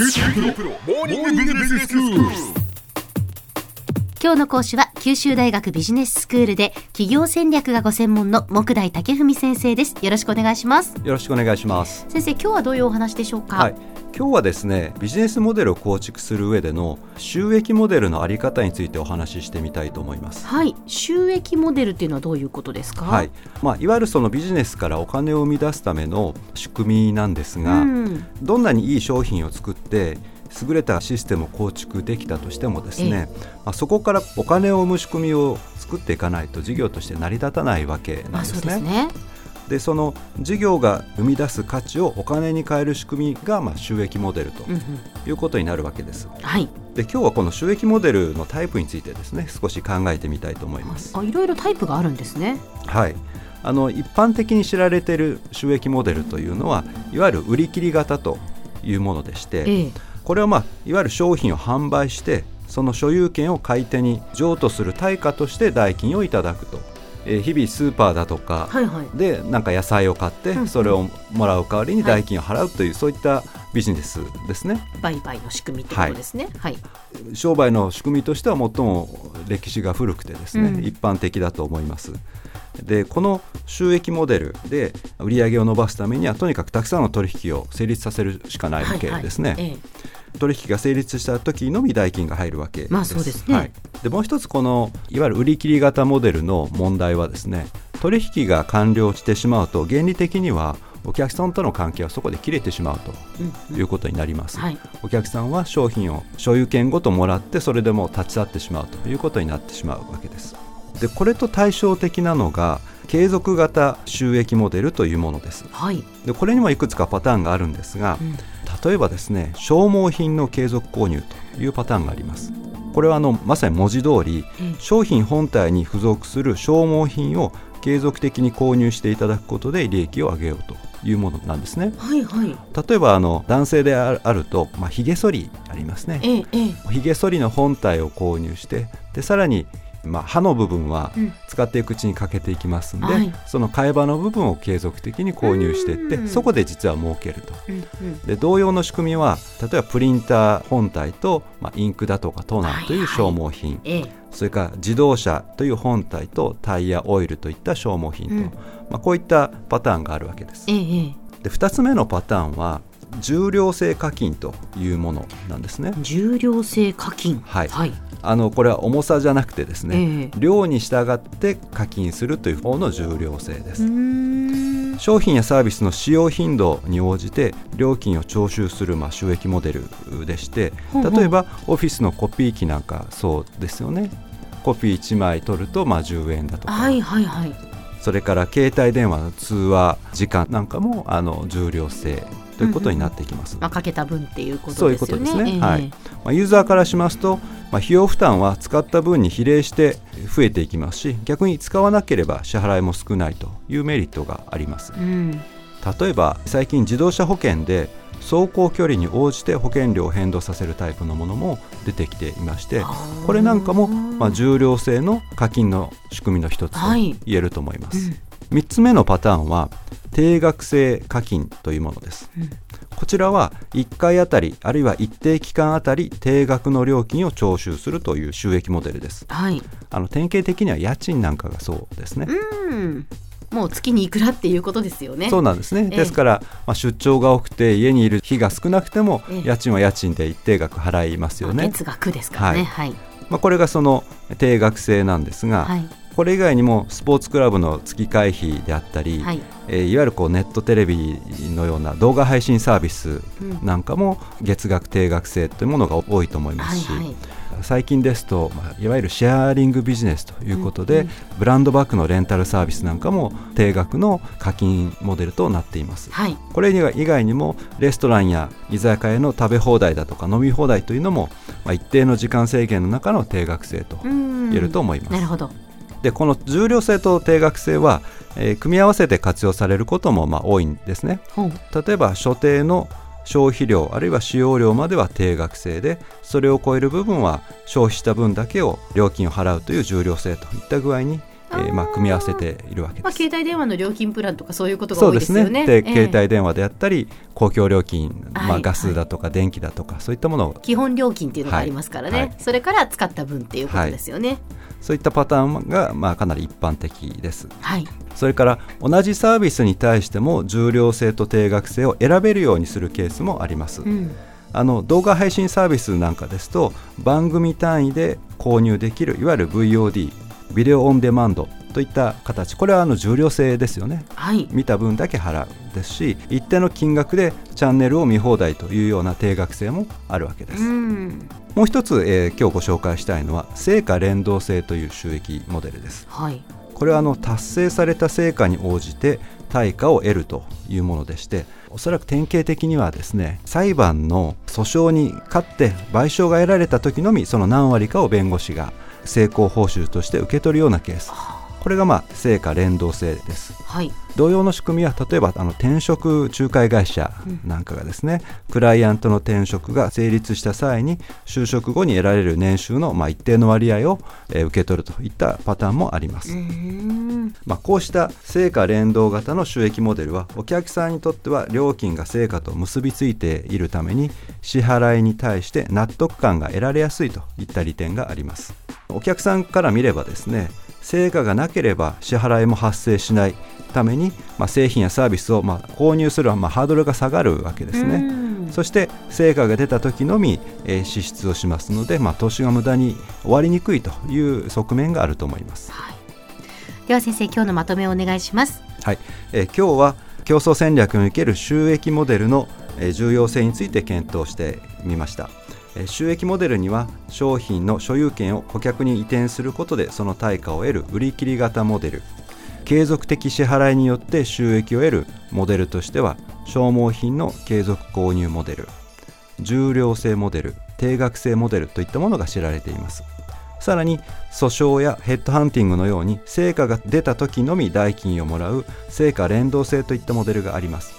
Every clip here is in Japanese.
今日の講師は九州大学ビジネススクールで企業戦略がご専門の木大武文先生ですよろしくお願いしますよろしくお願いします。先生今日はどういうお話でしょうか？はい。今日はですね、ビジネスモデルを構築する上での収益モデルのあり方についてお話ししてみたいと思います。はい収益モデルっていうのはどういうことですか？はい。まあいわゆるそのビジネスからお金を生み出すための仕組みなんですが、うんどんなにいい商品を作って優れたシステムを構築できたとしてもですね、まあ、そこからお金を生む仕組みを作っていかないと事業として成り立たないわけなんですね。ですねでその事業が生み出す価値をお金に変える仕組みがまあ収益モデルとうんうん。いうことになるわけです。はい。で今日はこの収益モデルのタイプについてですね少し考えてみたいと思います。あいろいろタイプがあるんですね。はい、あの一般的に知られている収益モデルというのはいわゆる売り切り型というものでして、ええ。これは、まあ、いわゆる商品を販売してその所有権を買い手に譲渡する対価として代金をいただくと、えー日々スーパーだとかでなんか野菜を買ってうん。それをもらう代わりに代金を払うという、そういったビジネスですね。売買の仕組みってことですね。はい、商売の仕組みとしては最も歴史が古くてですね、うん。一般的だと思います。でこの収益モデルで売り上げを伸ばすためにはとにかくたくさんの取引を成立させるしかないわけですね。はいはい。え取引が成立した時のみ代金が入るわけです。まあそうですねはい、でもう一つこのいわゆる売り切り型モデルの問題はですね取引が完了してしまうと原理的にはお客さんとの関係はそこで切れてしまうということになります。はいお客さんは商品を所有権ごともらってそれでもう立ち去ってしまうということになってしまうわけです。でこれと対照的なのが継続型収益モデルというものです。はい、でこれにもいくつかパターンがあるんですが、うん例えばですね消耗品の継続購入というパターンがあります。これはあのまさに文字通りええ商品本体に付属する消耗品を継続的に購入していただくことで利益を上げようというものなんですね。はいはい例えばあの男性であると、まあ、ひげ剃りありますね。ええええひげ剃りの本体を購入してでさらに、まあ、歯の部分はうん。使っていくうちに欠けていきますんで、はい。その替え刃の部分を継続的に購入していってうん。そこで実は儲けると。うんうん。で同様の仕組みは例えばプリンター本体と、まあ、インクだとかトーナーという消耗品、ええ。それから自動車という本体とタイヤオイルといった消耗品と、うん。まあ、こういったパターンがあるわけです。で2つ目のパターンは重量制課金というものなんですね。重量制課金。はい。はいあのこれは重さじゃなくてですね、ええ。量に従って課金するという方の重量制です。商品やサービスの使用頻度に応じて料金を徴収するまあ収益モデルでして例えばオフィスのコピー機なんかそうですよね。コピー1枚取るとまあ10円だとか、はいはいはい。それから携帯電話の通話時間なんかもあの重量制ということになってきます。まあかけた分っていうことですよね。そういうことですね。ええ。はいまあ、ユーザーからしますと、まあ、費用負担は使った分に比例して増えていきますし逆に使わなければ支払いも少ないというメリットがあります。うん。例えば最近自動車保険で走行距離に応じて保険料を変動させるタイプのものも出てきていましてこれなんかも、まあ、重量制の課金の仕組みの一つとはい。言えると思います、うん3つ目のパターンは定額制課金というものです、うん。こちらは1回あたりあるいは一定期間あたり定額の料金を徴収するという収益モデルです。はい。あの典型的には家賃なんかがそうですね、うん。もう月にいくらっていうことですよね。そうなんですね、ええ。ですから、まあ、出張が多くて家にいる日が少なくても、ええ。家賃は家賃で一定額払いますよね、月額ですからね。はい。まあ、これがその定額制なんですが、はいこれ以外にもスポーツクラブの月会費であったり、はい。えーいわゆるこうネットテレビのような動画配信サービスうん。なんかも月額定額制というものが多いと思いますし、はいはい。最近ですと、まあ、いわゆるシェアリングビジネスということで、うんうん。ブランドバッグのレンタルサービスなんかも定額の課金モデルとなっています。はい。これ以外にもレストランや居酒屋の食べ放題だとか飲み放題というのも、まあ、一定の時間制限の中の定額制と言言えると思います。なるほどでこの重量制と定額制は、えー組み合わせて活用されることもまあ多いんですね。例えば所定の消費量あるいは使用量までは定額制でそれを超える部分は消費した分だけを料金を払うという重量制といった具合にえーまあ、組み合わせているわけまあ、です。携帯電話の料金プランとかそういうことが多いそうでですね。ねで、ええ携帯電話であったり公共料金、まあ、はいガスだとか電気だとか、そういったものを基本料金っていうのがありますからね、はいはいそれから使った分っていうことですよね。そういったパターンが、まあ、かなり一般的です。はい、それから同じサービスに対しても重量制と定額制を選べるようにするケースもあります。うんあの動画配信サービスなんかですと番組単位で購入できるいわゆる VOD ビデオオンデマンドといった形。これはあの重量制ですよね。はい。見た分だけ払うですし一定の金額でチャンネルを見放題というような定額制もあるわけです、うん。もう一つ、えー今日ご紹介したいのは成果連動制という収益モデルです。はい。これはあの達成された成果に応じて対価を得るというものでしておそらく典型的にはですね裁判の訴訟に勝って賠償が得られた時のみその何割かを弁護士が成功報酬として受け取るようなケース。これがまあ成果連動制です。はい。同様の仕組みは例えばあの転職仲介会社なんかがですね、クライアントの転職が成立した際に就職後に得られる年収のまあ一定の割合を、えー受け取るといったパターンもあります、うん。まあ、こうした成果連動型の収益モデルはお客さんにとっては料金が成果と結びついているために支払いに対して納得感が得られやすいといった利点がありますお客さんから見ればですね成果がなければ支払いも発生しないために、まあ、製品やサービスをまあ購入する、まあ、ハードルが下がるわけですね、うん。そして成果が出た時のみ、えー支出をしますので、まあ、投資が無駄に終わりにくいという側面があると思います。はい。では先生今日のまとめをお願いします。はい、えー今日は競争戦略における収益モデルの、えー重要性について検討してみました、えー収益モデルには商品の所有権を顧客に移転することでその対価を得る売り切り型モデル。継続的支払いによって収益を得るモデルとしては消耗品の継続購入モデル。重量制モデル定額制モデルといったものが知られています。さらに訴訟やヘッドハンティングのように成果が出た時のみ代金をもらう成果連動性といったモデルがあります。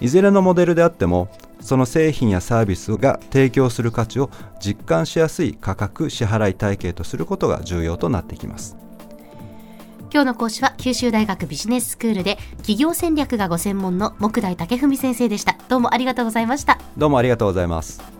いずれのモデルであってもその製品やサービスが提供する価値を実感しやすい価格支払い体系とすることが重要となってきます。今日の講師は九州大学ビジネススクールで企業戦略がご専門の木大武文先生でした。どうもありがとうございました。どうもありがとうございます